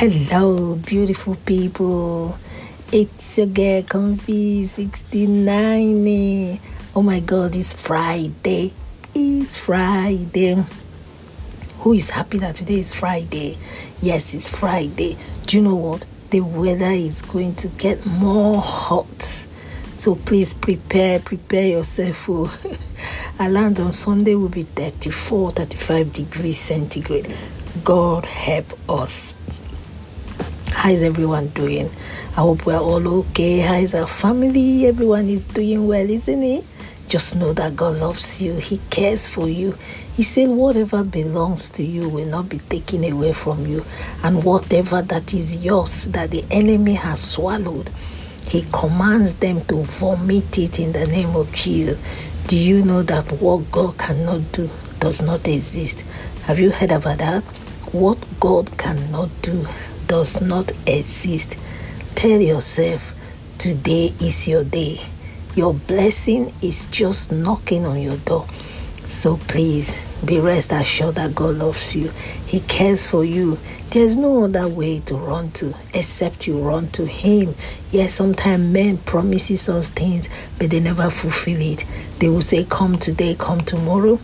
Hello, beautiful people. It's your girl Comfy 69. Oh my god, it's Friday. It's Friday. Who is happy that today is Friday? Yes, it's Friday. Do you know what? The weather is going to get more hot. So please prepare, prepare yourself. Oh. Our land on Sunday will be 34, 35 degrees centigrade. God help us. How is everyone doing? I hope we're all okay. How is our family? Everyone is doing well, isn't it? Just know that God loves you. He cares for you. He said, Whatever belongs to you will not be taken away from you. And whatever that is yours that the enemy has swallowed, he commands them to vomit it in the name of Jesus. Do you know that what God cannot do does not exist? Have you heard about that? What God cannot do does not exist. Tell yourself, today is your day. Your blessing is just knocking on your door. So please be rest assured that God loves you. He cares for you. There's no other way to run to except you run to Him. Yes, sometimes men promises us things, but they never fulfill it. They will say, "Come today, come tomorrow."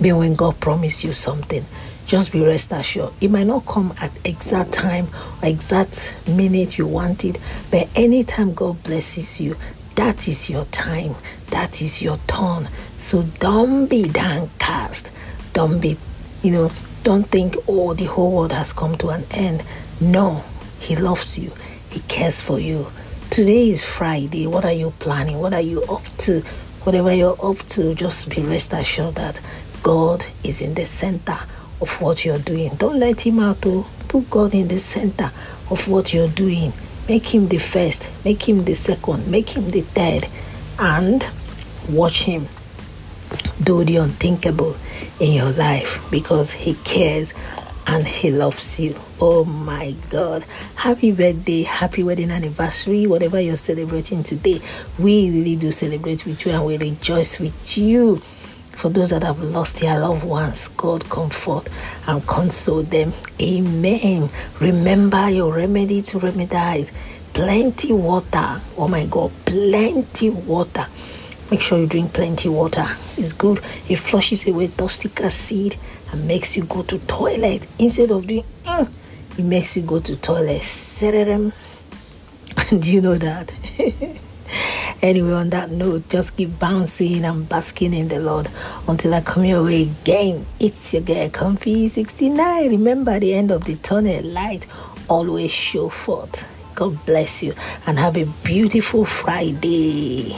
But when God promises you something, just be rest assured. It might not come at exact time or exact minute you want it but anytime god blesses you that is your time. That is your turn. So don't be downcast. Don't be you know don't think oh the whole world has come to an end. No he loves you. He cares for you. Today is friday. What are you planning? What are you up to? Whatever you're up to just be rest assured that god is in the center of what you're doing. Don't let him out. Oh. Put God in the center of what you're doing. Make him the first, make him the second, make him the third, and watch him do the unthinkable in your life because he cares and he loves you. Oh my God. Happy birthday, happy wedding anniversary, whatever you're celebrating today. We really do celebrate with you and we rejoice with you. For those that have lost their loved ones, God comfort and console them. Amen. Remember your remedy to remedize. Plenty water. Oh my God, plenty water. Make sure you drink plenty water. It's good. It flushes away toxic acid and makes you go to toilet instead of doing. Mm, it makes you go to toilet. Serum. Do you know that? Anyway, on that note, just keep bouncing and basking in the Lord until I come your way again. It's your girl, Comfy 69. Remember, the end of the tunnel light always show forth. God bless you and have a beautiful Friday.